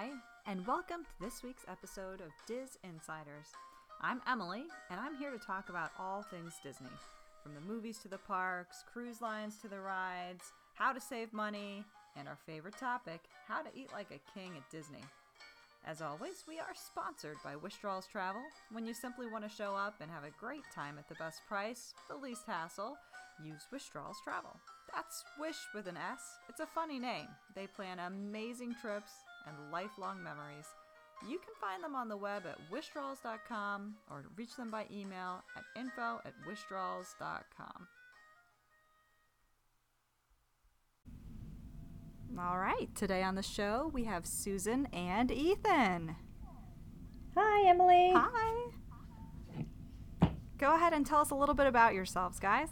Hi, and welcome to this week's episode of Diz Insiders. I'm Emily, and I'm here to talk about all things Disney from the movies to the parks, cruise lines to the rides, how to save money, and our favorite topic how to eat like a king at Disney. As always, we are sponsored by Wishdraws Travel. When you simply want to show up and have a great time at the best price, the least hassle, use Wishdraws Travel. That's Wish with an S. It's a funny name. They plan amazing trips and lifelong memories. You can find them on the web at wishdraws.com or reach them by email at info at wishdraws.com. All right, today on the show we have Susan and Ethan. Hi, Emily. Hi. Go ahead and tell us a little bit about yourselves, guys.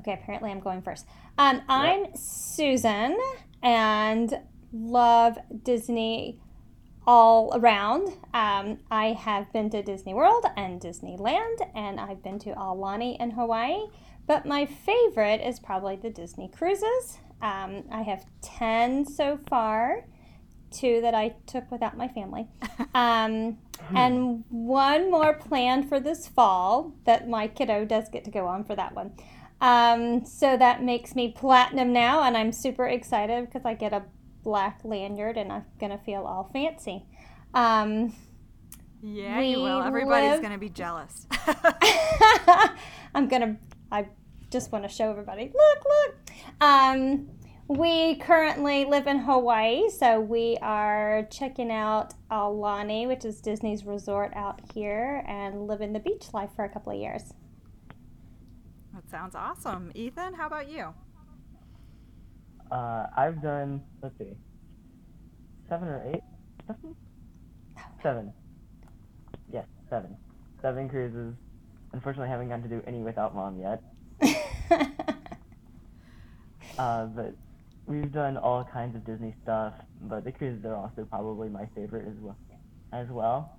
Okay, apparently I'm going first. Um, I'm Susan and love Disney all around. Um, I have been to Disney World and Disneyland, and I've been to Aulani in Hawaii. But my favorite is probably the Disney cruises. Um, I have 10 so far, two that I took without my family. Um, and one more planned for this fall that my kiddo does get to go on for that one. Um, so that makes me platinum now, and I'm super excited because I get a black lanyard and I'm gonna feel all fancy. Um, Yeah, you will. Everybody's live- going to be jealous. I'm gonna. I just want to show everybody. Look, look. Um, we currently live in Hawaii, so we are checking out Aulani, which is Disney's resort out here, and living the beach life for a couple of years. Sounds awesome. Ethan, how about you? Uh, I've done, let's see, seven or eight? Seven? Seven. Yes, seven. Seven cruises. Unfortunately, I haven't gotten to do any without mom yet. Uh, but we've done all kinds of Disney stuff, but the cruises are also probably my favorite as well. As well.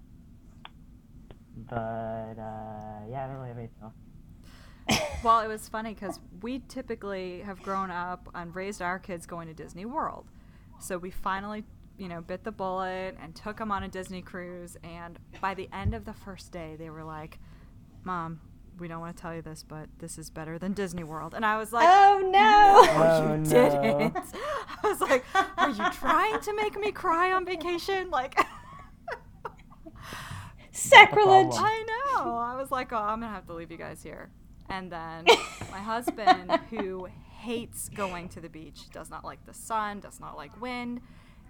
But, uh, yeah, I don't really have anything else. Well, it was funny because we typically have grown up and raised our kids going to Disney World. So we finally, you know, bit the bullet and took them on a Disney cruise. And by the end of the first day, they were like, Mom, we don't want to tell you this, but this is better than Disney World. And I was like, oh no! No, Oh, you no. didn't. I was like, Are you trying to make me cry on vacation? Like, Sacrilege! I know. I was like, oh, I'm gonna have to leave you guys here. And then my husband, who hates going to the beach, does not like the sun, does not like wind,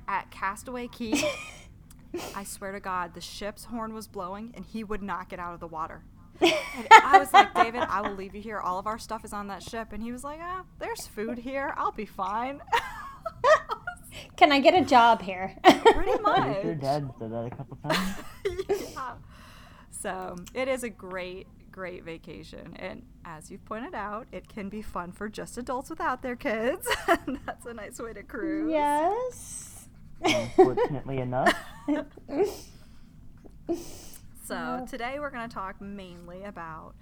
at Castaway Cay, I swear to God, the ship's horn was blowing and he would not get out of the water. And I was like, David, I will leave you here. All of our stuff is on that ship. And he was like, ah, there's food here. I'll be fine. Can I get a job here? Pretty much. I'm sure Dad said that a couple times. yeah. So it is a great, great vacation. And as you've pointed out, it can be fun for just adults without their kids. and that's a nice way to cruise. yes. Unfortunately enough. So today we're going to talk mainly about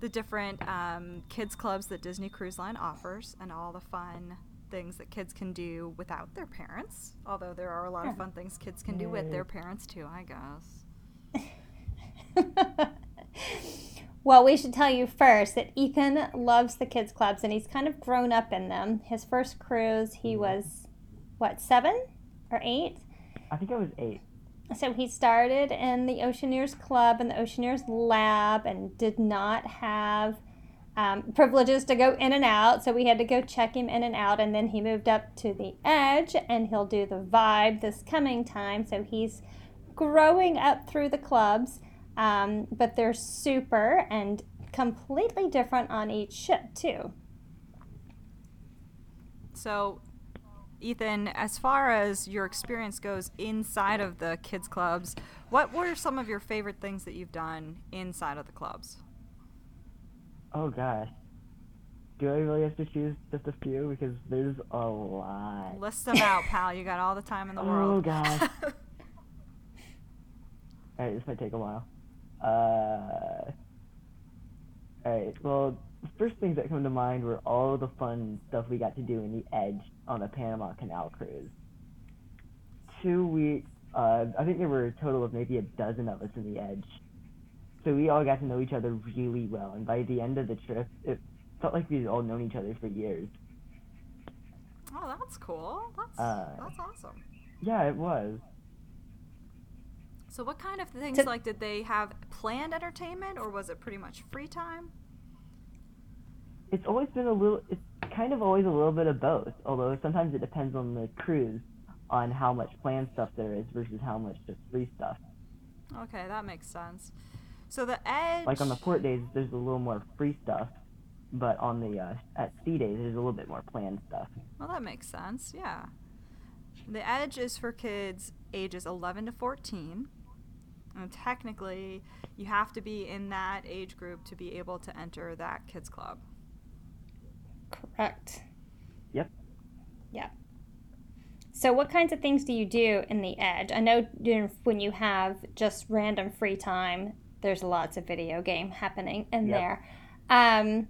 the different um, kids clubs that Disney Cruise Line offers and all the fun things that kids can do without their parents. Although there are a lot of fun things kids can do with their parents too, I guess. Well, we should tell you first that Ethan loves the kids clubs and he's kind of grown up in them. His first cruise, he was what, seven or eight? I think I was eight. So he started in the Oceaneers Club and the Oceaneers Lab and did not have um, privileges to go in and out. So we had to go check him in and out. And then he moved up to the Edge and he'll do the Vibe this coming time. So he's growing up through the clubs. Um, but they're super and completely different on each ship, too. So, Ethan, as far as your experience goes inside of the kids clubs, what were some of your favorite things that you've done inside of the clubs? Oh gosh. Do I really have to choose just a few? Because there's a lot. List them out, pal. You got all the time in the Oh world. Oh, gosh. Alright, this might take a while. Uh, Alright, well, the first things that come to mind were all the fun stuff we got to do in the Edge on the Panama Canal cruise. Two weeks, uh, I think there were a total of maybe a dozen of us in the Edge. So we all got to know each other really well, and by the end of the trip, it felt like we'd all known each other for years. Oh, that's cool. That's Uh, that's awesome. Yeah, it was. So, what kind of things To- like did they have planned entertainment, or was it pretty much free time? It's always been a little. It's kind of always a little bit of both. Although sometimes it depends on the cruise, on how much planned stuff there is versus how much just free stuff. Okay, that makes sense. So the edge, Like on the port days, there's a little more free stuff, but on the uh, at sea days, there's a little bit more planned stuff. well, that makes sense. Yeah, the edge is for kids ages 11 to 14, and technically, you have to be in that age group to be able to enter that kids club. Correct. Yep. Yep. So, what kinds of things do you do in the Edge? I know when you have just random free time, there's lots of video game happening in Yep. there. Um,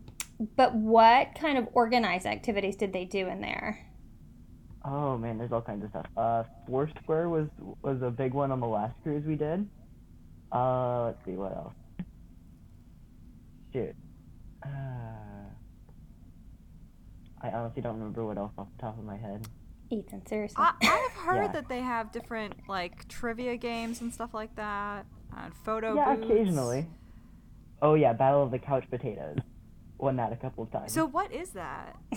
but what kind of organized activities did they do in there? Oh man, there's all kinds of stuff. Uh, Foursquare was was a big one on the last cruise we did. Uh, let's see what else. Shoot. Uh, I honestly don't remember what else off the top of my head. Ethan, seriously. I, I've heard Yeah. that they have different like trivia games and stuff like that, and photo yeah, booths. occasionally. Oh yeah, Battle of the Couch Potatoes. Won that a couple of times. So what is that?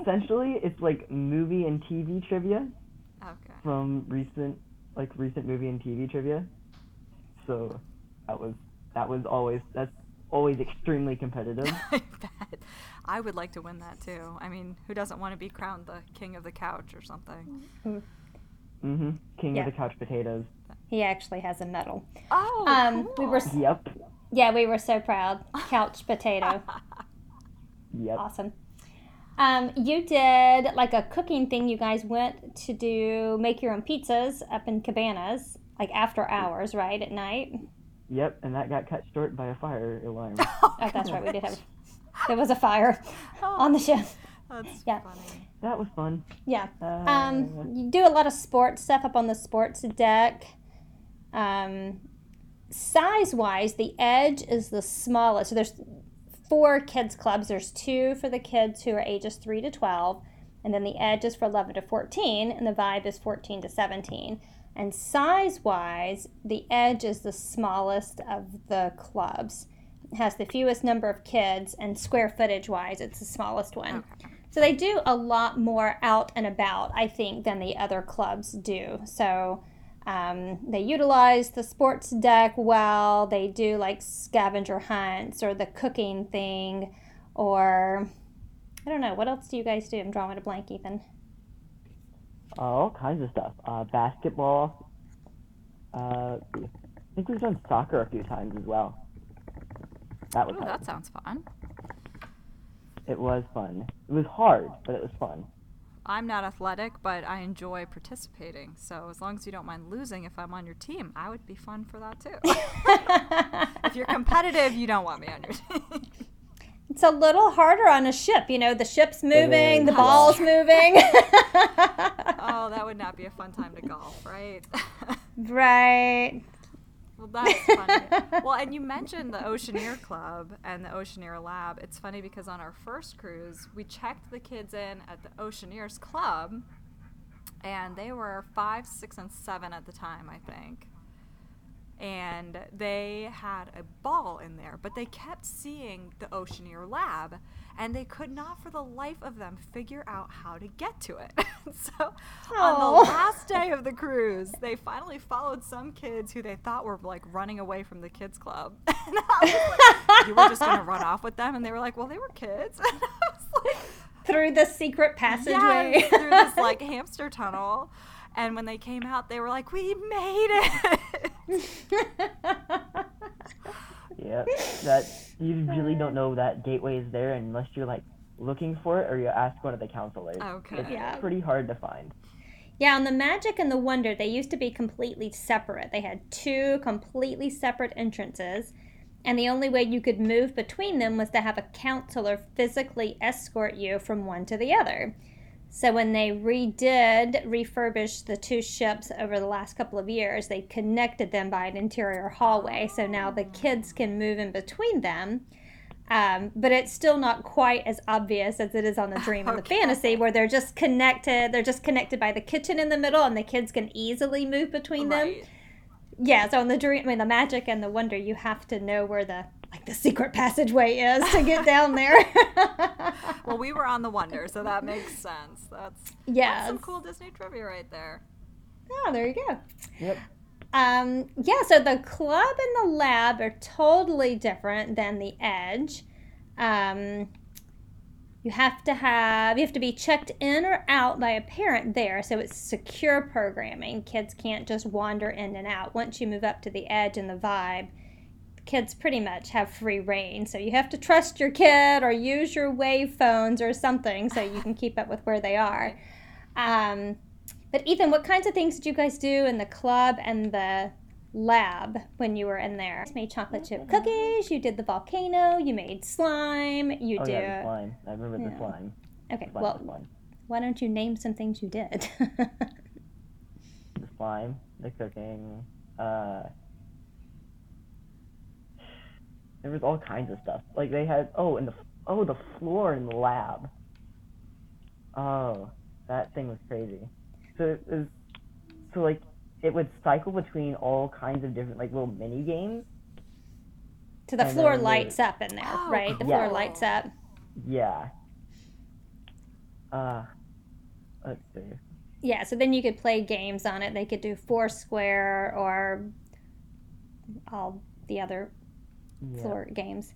essentially, it's like movie and TV trivia Okay. from recent, like recent movie and TV trivia. So that was that was always that's always extremely competitive. I bet. I would like to win that too. I mean, who doesn't want to be crowned the king of the couch or something? mm-hmm. King Yeah. of the Couch Potatoes. he actually has a medal. Oh, Um, we were cool. Yep. Yeah, we were so proud. Couch potato. Yep. Awesome. Um, you did like a cooking thing. You guys went to do make your own pizzas up in cabanas, like after hours, right at night. Yep. And that got cut short by a fire alarm. Oh, that's right. We did have. There was a fire on the ship. That's Yeah. funny. that was fun. Yeah. Uh, Um, you do a lot of sports stuff up on the sports deck. Um, size wise, the edge is the smallest. So there's four kids clubs. There's two for the kids who are ages three to twelve, and then the edge is for eleven to fourteen, and the vibe is fourteen to seventeen. And size wise, the edge is the smallest of the clubs. It has the fewest number of kids, and square footage wise, it's the smallest one. So they do a lot more out and about, I think, than the other clubs do. So um, they utilize the sports deck well. They do like scavenger hunts or the cooking thing, or I don't know. What else do you guys do? I'm drawing a blank, Ethan. All kinds of stuff. Uh, basketball. Uh. I think we've done soccer a few times as well. That was Ooh, that sounds fun. It was fun. It was hard, but it was fun. I'm not athletic, but I enjoy participating. So as long as you don't mind losing if I'm on your team, I would be fun for that too. if you're competitive, you don't want me on your team. It's a little harder on a ship. You know, the ship's moving, the ball's moving. oh, that would not be a fun time to golf, right? right. well, that's funny. Well, and you mentioned the Oceaneer Club and the Oceaneer Lab. It's funny because on our first cruise, we checked the kids in at the Oceaneers Club, and they were five, six, and seven at the time, I think. And they had a ball in there, but they kept seeing the Oceaneer Lab, and they could not for the life of them figure out how to get to it. so on the oh. last day of the cruise, they finally followed some kids who they thought were like running away from the kids club. and I was like, you were just gonna run off with them, and they were like, well, they were kids. And I was like, Through the secret passageway. yes, through this like hamster tunnel. And when they came out, they were like, "We made it!" Yeah, that you really don't know that gateway is there unless you're like looking for it or you ask one of the counselors. Okay. It's Yeah. pretty hard to find. Yeah, on the Magic and the Wonder, they used to be completely separate. They had two completely separate entrances. and the only way you could move between them was to have a counselor physically escort you from one to the other. So when they redid refurbished the two ships over the last couple of years, they connected them by an interior hallway. So now the kids can move in between them. Um, but it's still not quite as obvious as it is on the dream and the fantasy, where they're just connected. They're just connected by the kitchen in the middle, and the kids can easily move between them yeah so in the dream i mean the magic and the wonder you have to know where the like the secret passageway is to get down there Well, we were on the Wonder, so that makes sense. That's that's some cool Disney trivia right there. oh there you go Yep. um yeah so the club and the lab are totally different than the edge um you have to have you have to be checked in or out by a parent there so it's secure programming kids can't just wander in and out once you move up to the edge and the vibe kids pretty much have free rein so you have to trust your kid or use your wave phones or something so you can keep up with where they are um, but ethan what kinds of things did you guys do in the club and the lab when you were in there you made chocolate chip cookies you did the volcano you made slime you Oh did yeah, slime. I remember Yeah. the slime. okay Slime, well slime. why don't you name some things you did The slime, the cooking. Uh, there was all kinds of stuff. Like they had oh, and the oh the floor in the lab. Oh, that thing was crazy. So it was so like it would cycle between all kinds of different like little mini games. so the floor then the- lights up in there Oh, right the Yeah. floor lights up Yeah. Uh, let's see. Yeah, so then you could play games on it. They could do Foursquare or all the other Yeah. floor games.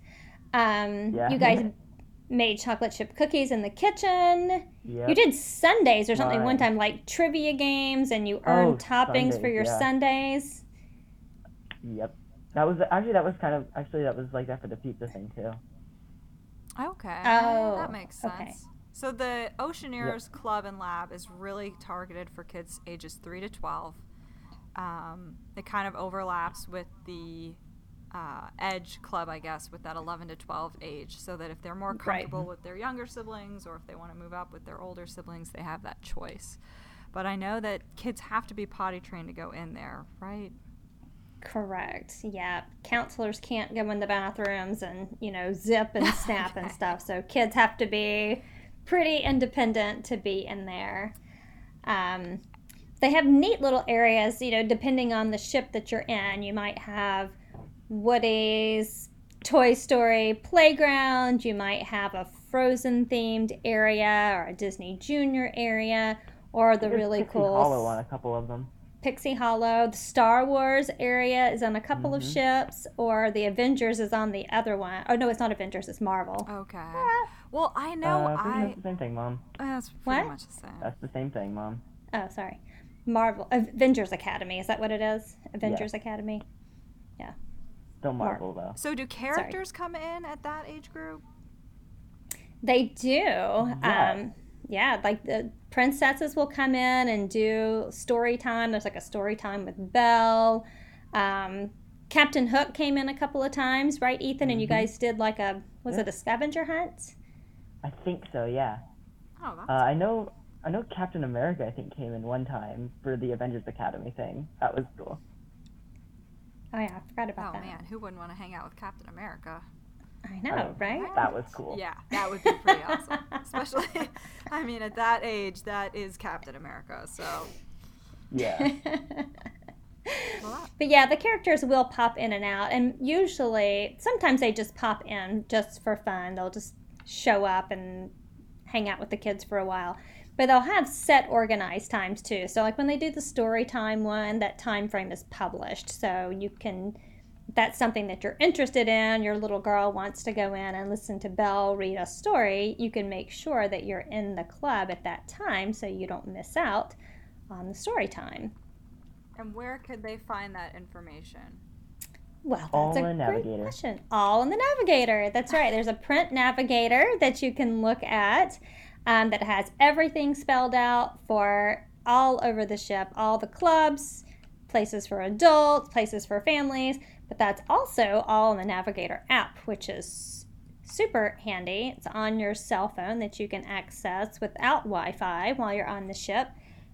Um, Yeah. You guys made chocolate chip cookies in the kitchen. Yep. You did sundaes or something one time, like trivia games, and you earned Oh, toppings for your yeah. sundaes. Yep. That was actually that was kind of actually that was like that for the pizza thing too. Okay. Oh, that makes sense. okay. So the Oceaneers Club and Lab is really targeted for kids ages 3 to 12. Um, it kind of overlaps with the uh, Edge Club, I guess, with that 11 to 12 age, so that if they're more Right. comfortable with their younger siblings or if they want to move up with their older siblings, they have that choice. But I know that kids have to be potty trained to go in there, right? Correct. Yeah. Counselors can't go in the bathrooms and, you know, zip and snap and stuff. So kids have to be pretty independent to be in there. Um, they have neat little areas, you know, depending on the ship that you're in. You might have Woody's Toy Story playground, you might have a Frozen themed area or a Disney Junior area, or the There's really Pixie cool Hollow on a couple of them. Pixie Hollow. The Star Wars area is on a couple of Mhm. ships, or the Avengers is on the other one. Oh no, it's not Avengers, it's Marvel. Okay. Well, I know uh, pretty much the same thing, mom. That's pretty What? much the same. That's the same thing, mom. Oh, sorry. Marvel Avengers Academy. Is that what it is? Avengers Academy. Still Mark. Marvel though. So do characters come in at that age group? They do. Yeah. Um yeah, like the princesses will come in and do story time. There's like a story time with Belle. Um, Captain Hook came in a couple of times, right, Ethan? And you Mhm. guys did like a was Yeah. it a scavenger hunt? I think so. Yeah. Oh, that's Uh, I know. I know Captain America. I think came in one time for the Avengers Academy thing. That was cool. Oh yeah, I forgot about Oh that. man, who wouldn't want to hang out with Captain America? I know, Oh, right? That was cool. Yeah, that would be pretty awesome. Especially, I mean, at that age, that is Captain America. So, Yeah. but yeah, the characters will pop in and out, and usually, sometimes they just pop in just for fun. They'll just show up and hang out with the kids for a while. But they'll have set organized times too. So like when they do the story time one, that time frame is published. So you can that's something that you're interested in, your little girl wants to go in and listen to Belle read a story, you can make sure that you're in the club at that time so you don't miss out on the story time. and where could they find that information? Well, that's All a in great Navigator. question. All in the Navigator. That's right. There's a print Navigator that you can look at um, that has everything spelled out for all over the ship, all the clubs, places for adults, places for families. But that's also all in the Navigator app, which is super handy. It's on your cell phone that you can access without Wi Fi while you're on the ship.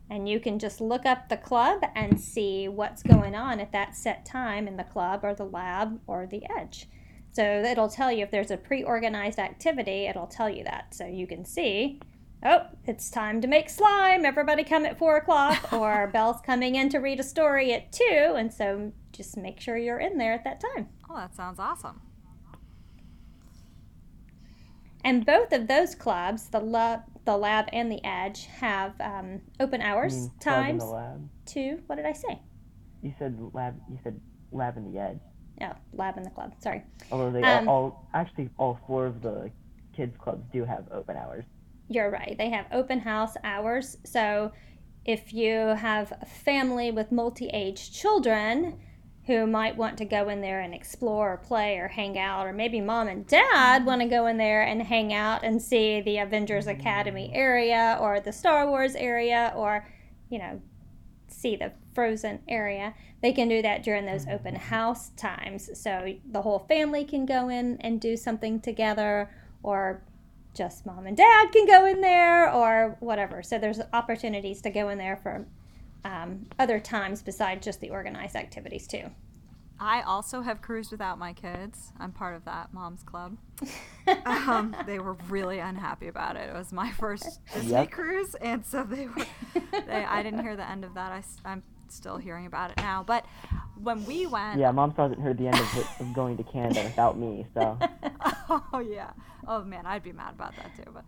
And you can just look up the club and see what's going on at that set time in the club or the lab or the edge. So it'll tell you if there's a pre organized activity, it'll tell you that. So you can see, oh, it's time to make slime. Everybody come at four o'clock, or Belle's coming in to read a story at two. And so just make sure you're in there at that time. Oh, that sounds awesome. And both of those clubs, the lab, the lab and the edge, have um, open hours You mean club in times the lab. to what did I say? You said lab. You said lab and the edge. No, lab and the club. Sorry. Although they Um, all, all actually all four of the kids clubs do have open hours. You're right. They have open house hours. So if you have a family with multi age children who might want to go in there and explore or play or hang out, or maybe mom and dad want to go in there and hang out and see the Avengers Academy area or the Star Wars area or, you know, see the Frozen area, they can do that during those open house times. So the whole family can go in and do something together, or just mom and dad can go in there, or whatever. So there's opportunities to go in there for um, other times besides just the organized activities, too. I also have cruised without my kids. I'm part of that mom's club. um, they were really unhappy about it. It was my first Disney Yep. cruise, and so they were. They, I didn't hear the end of that. I, am still hearing about it now. But when we went, Yeah, mom still hasn't heard the end of, it, of going to Canada without me. So oh yeah. Oh man, I'd be mad about that too. But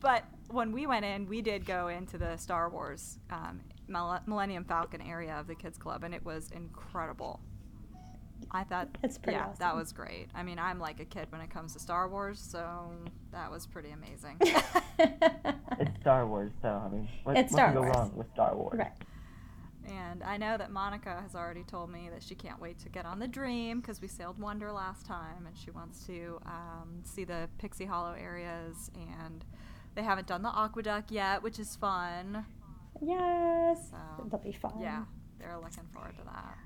but when we went in, we did go into the Star Wars um, Millennium Falcon area of the kids club, and it was incredible. I thought It's pretty yeah, that was great. I mean, I'm like a kid when it comes to Star Wars, so that was pretty amazing. it's Star Wars. So I mean, what, It's what Star can go Wars. wrong with Star Wars? right. And I know that Monica has already told me that she can't wait to get on the Dream because we sailed Wonder last time, and she wants to um, see the Pixie Hollow areas. And they haven't done the AquaDuck yet, which is fun. Yes. So, It'll be fun. Yeah, they're looking forward to that.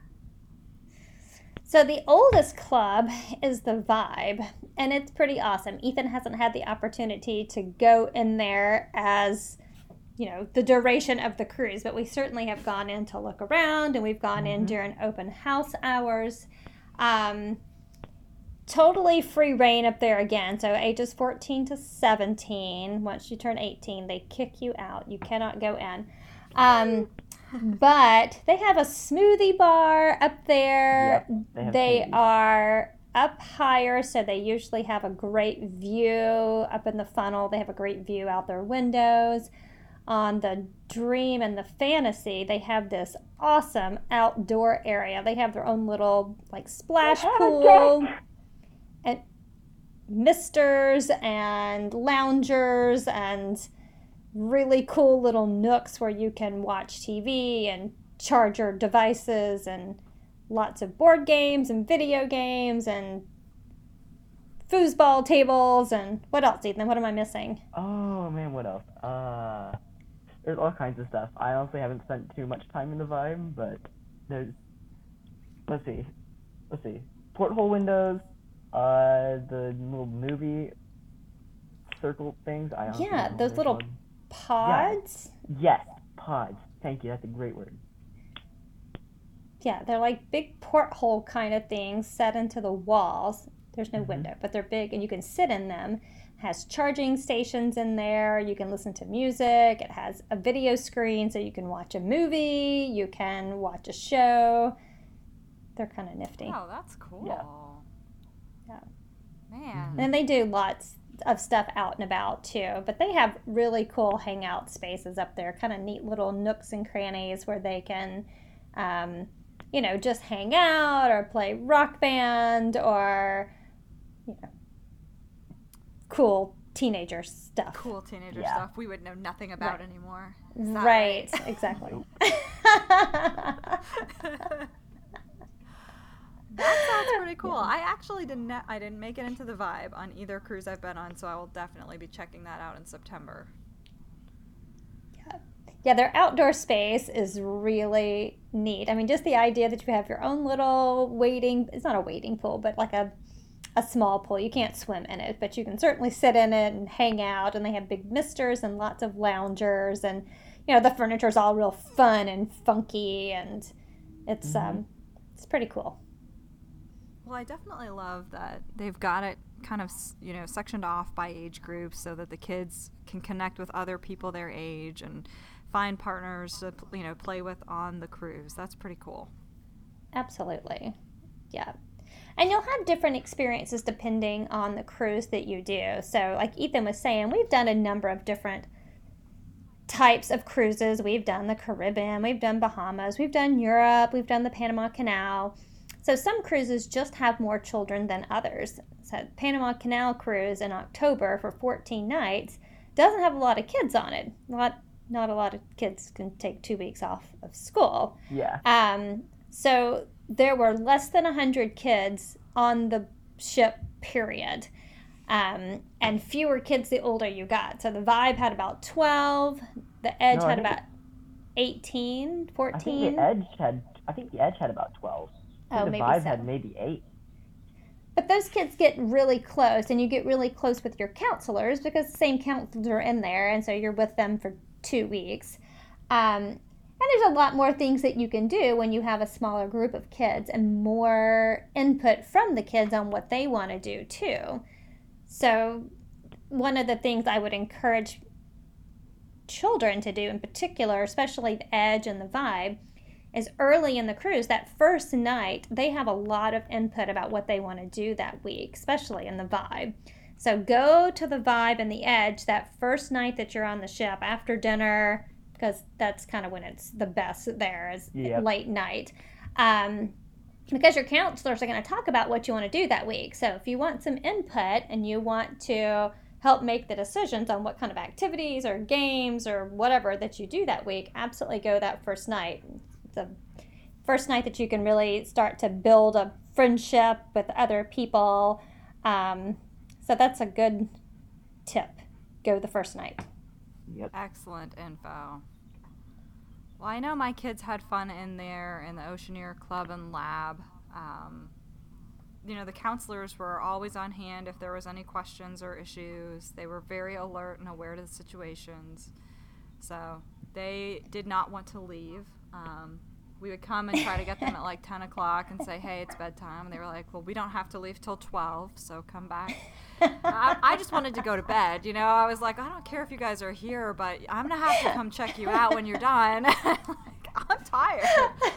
So the oldest club is the Vibe, and it's pretty awesome. Ethan hasn't had the opportunity to go in there as you know the duration of the cruise, but we certainly have gone in to look around, and we've gone in during open house hours. Um, totally free rein up there again. So ages 14 to 17. Once you turn 18, they kick you out. You cannot go in. Um, but they have a smoothie bar up there. Yep, they they are up higher, so they usually have a great view up in the funnel. They have a great view out their windows. On the Dream and the Fantasy, they have this awesome outdoor area. They have their own little like splash pool and misters and loungers and really cool little nooks where you can watch TV and charge your devices and lots of board games and video games and foosball tables and what else, Ethan? What am I missing? Oh man, what else? Uh, there's all kinds of stuff. I honestly haven't spent too much time in the vibe, but there's. Let's see, let's see. Porthole windows, uh, the little movie circle things. I honestly Yeah, those little. Pods? Yes, pods. Thank you. That's a great word. Yeah, they're like big porthole kind of things set into the walls. There's no Mhm. window, but they're big and you can sit in them. has charging stations in there. You can listen to music. It has a video screen so you can watch a movie, you can watch a show. They're kind of nifty. Oh, that's cool. Yeah. Man. And they do lots of stuff out and about too. But they have really cool hangout spaces up there, kind of neat little nooks and crannies where they can, um, you know, just hang out or play rock band or, you know, cool teenager stuff. Cool teenager Yeah. stuff we would know nothing about Right. anymore. Is that Right, exactly. That sounds pretty cool. I actually didn't. I didn't make it into the vibe on either cruise I've been on, so I will definitely be checking that out in September. yeah, Yeah, their outdoor space is really neat. I mean, just the idea that you have your own little waiting, it's not a waiting pool, but like a a small pool. You can't swim in it, but you can certainly sit in it and hang out. And they have big misters and lots of loungers, and you know the furniture is all real fun and funky, and it's mm-hmm. um it's pretty cool. Well, I definitely love that they've got it kind of you know sectioned off by age groups so that the kids can connect with other people their age and find partners to you know play with on the cruise. That's pretty cool. Absolutely. Yeah. And you'll have different experiences depending on the cruise that you do. So, like Ethan was saying, we've done a number of different types of cruises. We've done the Caribbean, we've done Bahamas, we've done Europe, we've done the Panama Canal. So, some cruises just have more children than others. So, Panama Canal cruise in October for 14 nights doesn't have a lot of kids on it. Not not a lot of kids can take two weeks off of school. Yeah. Um, so there were less than 100 kids on the ship, period. Um, and fewer kids the older you got. So the Vibe had about 12, the Edge no, had about 18, 14. I think the Edge had, I think the Edge had about 12. Oh, the maybe Vibe so. had maybe 8. But those kids get really close, and you get really close with your counselors because the same counselors are in there, and so you're with them for two weeks. Um, and there's a lot more things that you can do when you have a smaller group of kids and more input from the kids on what they want to do too. So, one of the things I would encourage children to do in particular, especially the edge and the vibe, is early in the cruise, that first night, they have a lot of input about what they want to do that week, especially in the vibe. So go to the vibe and the edge that first night that you're on the ship after dinner, because that's kind of when it's the best there is yep. late night. Um, because your counselors are going to talk about what you want to do that week. So if you want some input and you want to help make the decisions on what kind of activities or games or whatever that you do that week, absolutely go that first night. The first night that you can really start to build a friendship with other people. Um, so that's a good tip. Go the first night. Yep. Excellent info. Well, I know my kids had fun in there in the Oceaneer Club and Lab. Um, you know, the counselors were always on hand if there was any questions or issues. They were very alert and aware of the situations. So they did not want to leave. Um, we would come and try to get them at like 10 o'clock and say, hey, it's bedtime. And they were like, well, we don't have to leave till 12, so come back. I, I, just wanted to go to bed. You know, I was like, I don't care if you guys are here, but I'm going to have to come check you out when you're done. like, I'm tired.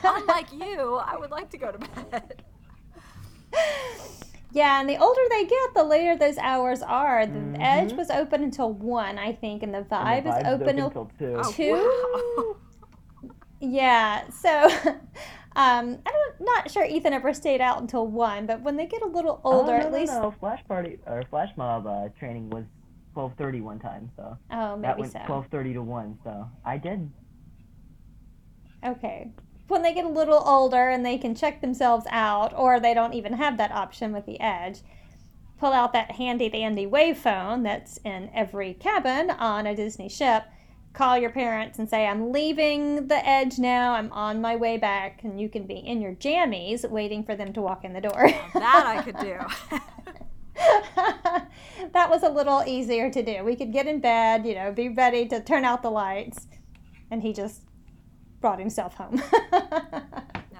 Unlike you, I would like to go to bed. Yeah, and the older they get, the later those hours are. The mm-hmm. Edge was open until 1, I think, and the Vibe and the is open, open until 2. 2? Oh, wow. Yeah, so um, I'm not sure Ethan ever stayed out until one, but when they get a little oh, older, oh, no, at least no, no. flash party or flash mob uh, training was 12:30 one time, so oh maybe that went so. twelve thirty to one, so I did. Okay, when they get a little older and they can check themselves out, or they don't even have that option with the Edge, pull out that handy dandy wave phone that's in every cabin on a Disney ship call your parents and say, I'm leaving the edge now, I'm on my way back, and you can be in your jammies waiting for them to walk in the door. that I could do. that was a little easier to do. We could get in bed, you know, be ready to turn out the lights, and he just brought himself home. no,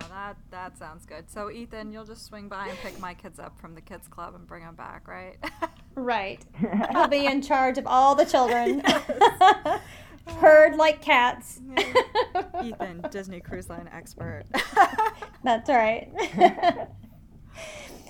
that that sounds good. So Ethan, you'll just swing by and pick my kids up from the kids club and bring them back, right? right. I'll be in charge of all the children. Yes purred like cats. Ethan, Disney Cruise Line expert. That's right.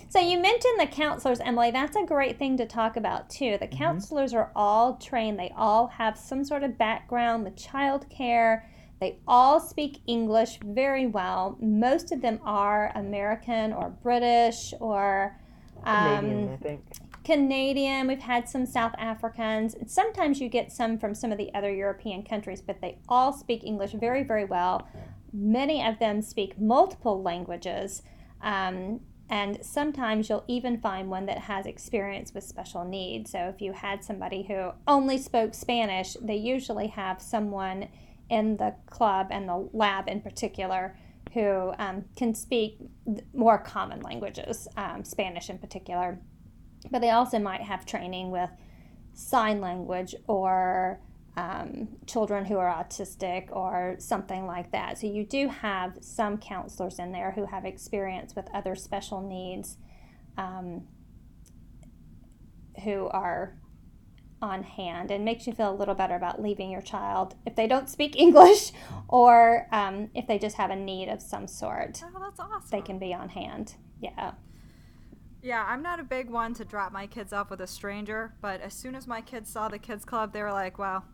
so you mentioned the counselors, Emily. That's a great thing to talk about too. The mm-hmm. counselors are all trained. They all have some sort of background with child care. They all speak English very well. Most of them are American or British or um, Canadian, I think. Canadian, we've had some South Africans. Sometimes you get some from some of the other European countries, but they all speak English very, very well. Many of them speak multiple languages. Um, and sometimes you'll even find one that has experience with special needs. So if you had somebody who only spoke Spanish, they usually have someone in the club and the lab in particular who um, can speak more common languages, um, Spanish in particular. But they also might have training with sign language or um, children who are autistic or something like that. So you do have some counselors in there who have experience with other special needs um, who are on hand and makes you feel a little better about leaving your child if they don't speak English or um, if they just have a need of some sort. Oh, that's awesome. They can be on hand. Yeah. Yeah, I'm not a big one to drop my kids off with a stranger, but as soon as my kids saw the kids club, they were like, "Well,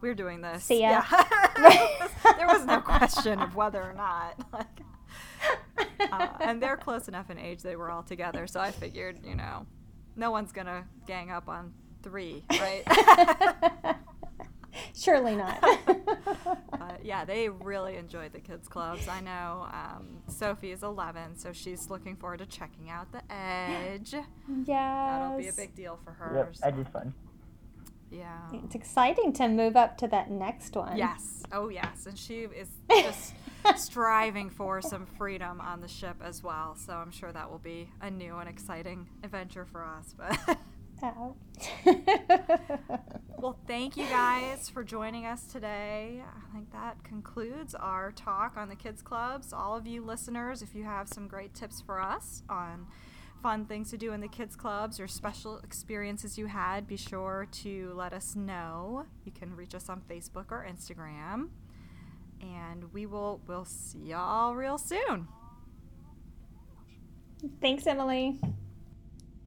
we're doing this." See ya. Yeah. there was no question of whether or not. Like, uh, and they're close enough in age; they were all together, so I figured, you know, no one's gonna gang up on three, right? Surely not. uh, yeah, they really enjoyed the kids clubs. I know um, Sophie is 11, so she's looking forward to checking out the Edge. yes. That'll be a big deal for her. Yep, so- Edge is fun. Yeah. It's exciting to move up to that next one. Yes. Oh, yes. And she is just striving for some freedom on the ship as well. So I'm sure that will be a new and exciting adventure for us. But Oh. well, thank you guys for joining us today. I think that concludes our talk on the kids clubs. All of you listeners, if you have some great tips for us on fun things to do in the kids clubs or special experiences you had, be sure to let us know. You can reach us on Facebook or Instagram. And we will we'll see y'all real soon. Thanks, Emily.